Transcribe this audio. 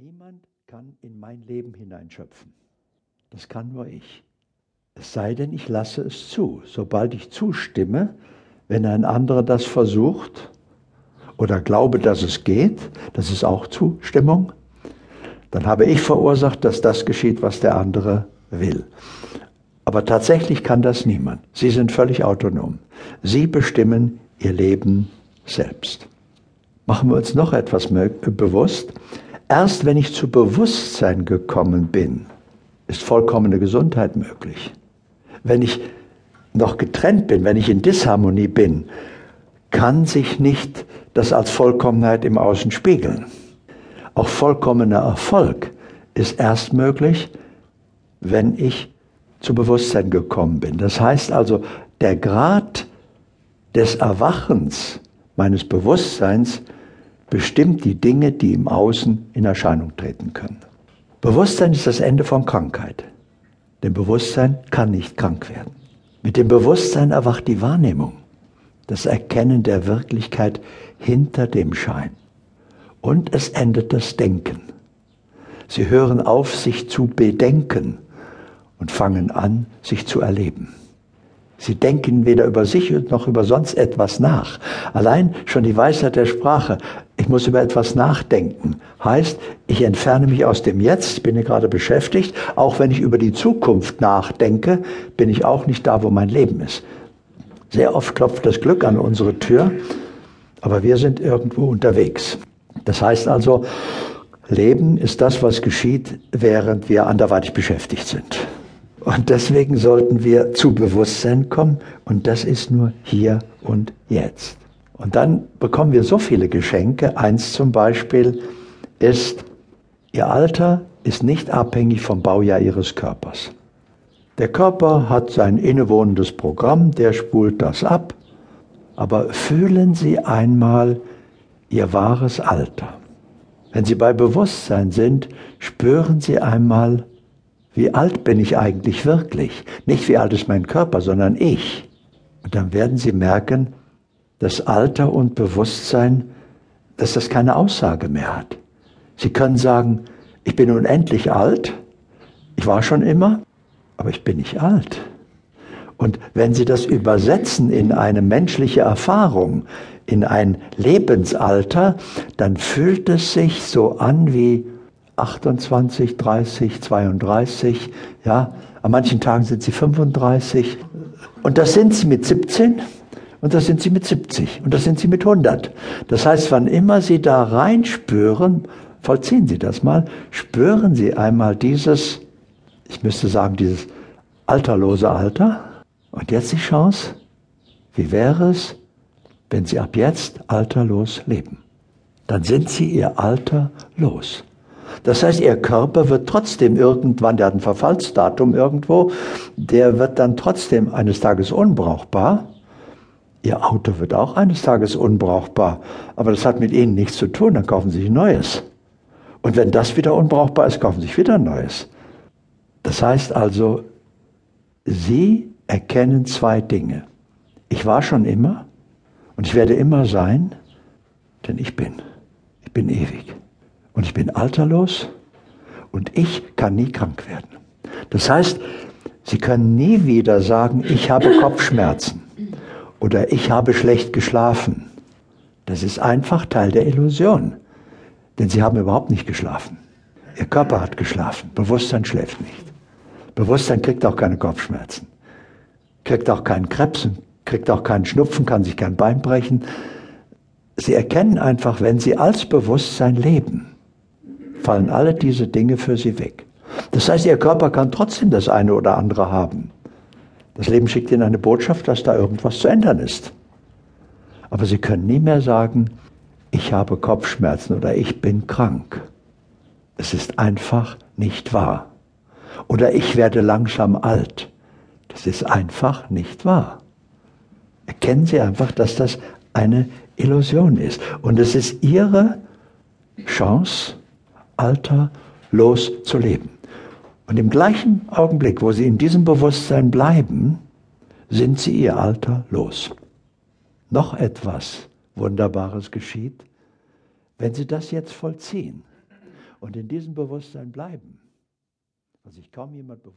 Niemand kann in mein Leben hineinschöpfen. Das kann nur ich. Es sei denn, ich lasse es zu. Sobald ich zustimme, wenn ein anderer das versucht oder glaube, dass es geht, das ist auch Zustimmung, dann habe ich verursacht, dass das geschieht, was der andere will. Aber tatsächlich kann das niemand. Sie sind völlig autonom. Sie bestimmen ihr Leben selbst. Machen wir uns noch etwas bewusst. Erst wenn ich zu Bewusstsein gekommen bin, ist vollkommene Gesundheit möglich. Wenn ich noch getrennt bin, wenn ich in Disharmonie bin, kann sich nicht das als Vollkommenheit im Außen spiegeln. Auch vollkommener Erfolg ist erst möglich, wenn ich zu Bewusstsein gekommen bin. Das heißt also, der Grad des Erwachens meines Bewusstseins bestimmt die Dinge, die im Außen in Erscheinung treten können. Bewusstsein ist das Ende von Krankheit. Denn Bewusstsein kann nicht krank werden. Mit dem Bewusstsein erwacht die Wahrnehmung, das Erkennen der Wirklichkeit hinter dem Schein. Und es endet das Denken. Sie hören auf, sich zu bedenken und fangen an, sich zu erleben. Sie denken weder über sich noch über sonst etwas nach. Allein schon die Weisheit der Sprache, ich muss über etwas nachdenken, heißt, ich entferne mich aus dem Jetzt, bin hier gerade beschäftigt. Auch wenn ich über die Zukunft nachdenke, bin ich auch nicht da, wo mein Leben ist. Sehr oft klopft das Glück an unsere Tür, aber wir sind irgendwo unterwegs. Das heißt also, Leben ist das, was geschieht, während wir anderweitig beschäftigt sind. Und deswegen sollten wir zu Bewusstsein kommen und das ist nur hier und jetzt. Und dann bekommen wir so viele Geschenke. Eins zum Beispiel ist, Ihr Alter ist nicht abhängig vom Baujahr Ihres Körpers. Der Körper hat sein innewohnendes Programm, der spult das ab. Aber fühlen Sie einmal Ihr wahres Alter. Wenn Sie bei Bewusstsein sind, spüren Sie einmal, wie alt bin ich eigentlich wirklich? Nicht wie alt ist mein Körper, sondern ich. Und dann werden Sie merken, dass Alter und Bewusstsein, dass das keine Aussage mehr hat. Sie können sagen, ich bin unendlich alt, ich war schon immer, aber ich bin nicht alt. Und wenn Sie das übersetzen in eine menschliche Erfahrung, in ein Lebensalter, dann fühlt es sich so an wie 28, 30, 32, ja. An manchen Tagen sind sie 35. Und das sind sie mit 17 und das sind sie mit 70 und das sind sie mit 100. Das heißt, wann immer sie da reinspüren, vollziehen Sie das mal, spüren Sie einmal dieses, ich müsste sagen, dieses alterlose Alter. Und jetzt die Chance, wie wäre es, wenn Sie ab jetzt alterlos leben? Dann sind Sie Ihr Alter los. Das heißt, ihr Körper wird trotzdem irgendwann, der hat ein Verfallsdatum irgendwo, der wird dann trotzdem eines Tages unbrauchbar. Ihr Auto wird auch eines Tages unbrauchbar, aber das hat mit Ihnen nichts zu tun, dann kaufen Sie sich ein neues. Und wenn das wieder unbrauchbar ist, kaufen Sie sich wieder ein neues. Das heißt also, Sie erkennen zwei Dinge. Ich war schon immer und ich werde immer sein, denn ich bin. Ich bin ewig und ich bin alterlos und ich kann nie krank werden. Das heißt, Sie können nie wieder sagen, ich habe Kopfschmerzen oder ich habe schlecht geschlafen. Das ist einfach Teil der Illusion, denn Sie haben überhaupt nicht geschlafen. Ihr Körper hat geschlafen, Bewusstsein schläft nicht. Bewusstsein kriegt auch keine Kopfschmerzen, kriegt auch keinen Krebs, kriegt auch keinen Schnupfen, kann sich kein Bein brechen. Sie erkennen einfach, wenn Sie als Bewusstsein leben, fallen alle diese Dinge für sie weg. Das heißt, ihr Körper kann trotzdem das eine oder andere haben. Das Leben schickt ihnen eine Botschaft, dass da irgendwas zu ändern ist. Aber sie können nie mehr sagen, ich habe Kopfschmerzen oder ich bin krank. Es ist einfach nicht wahr. Oder ich werde langsam alt. Das ist einfach nicht wahr. Erkennen Sie einfach, dass das eine Illusion ist. Und es ist Ihre Chance, Alter loszuleben. Und im gleichen Augenblick, wo sie in diesem Bewusstsein bleiben, sind sie ihr Alter los. Noch etwas Wunderbares geschieht, wenn sie das jetzt vollziehen Und in diesem Bewusstsein bleiben, was sich kaum jemand bewusst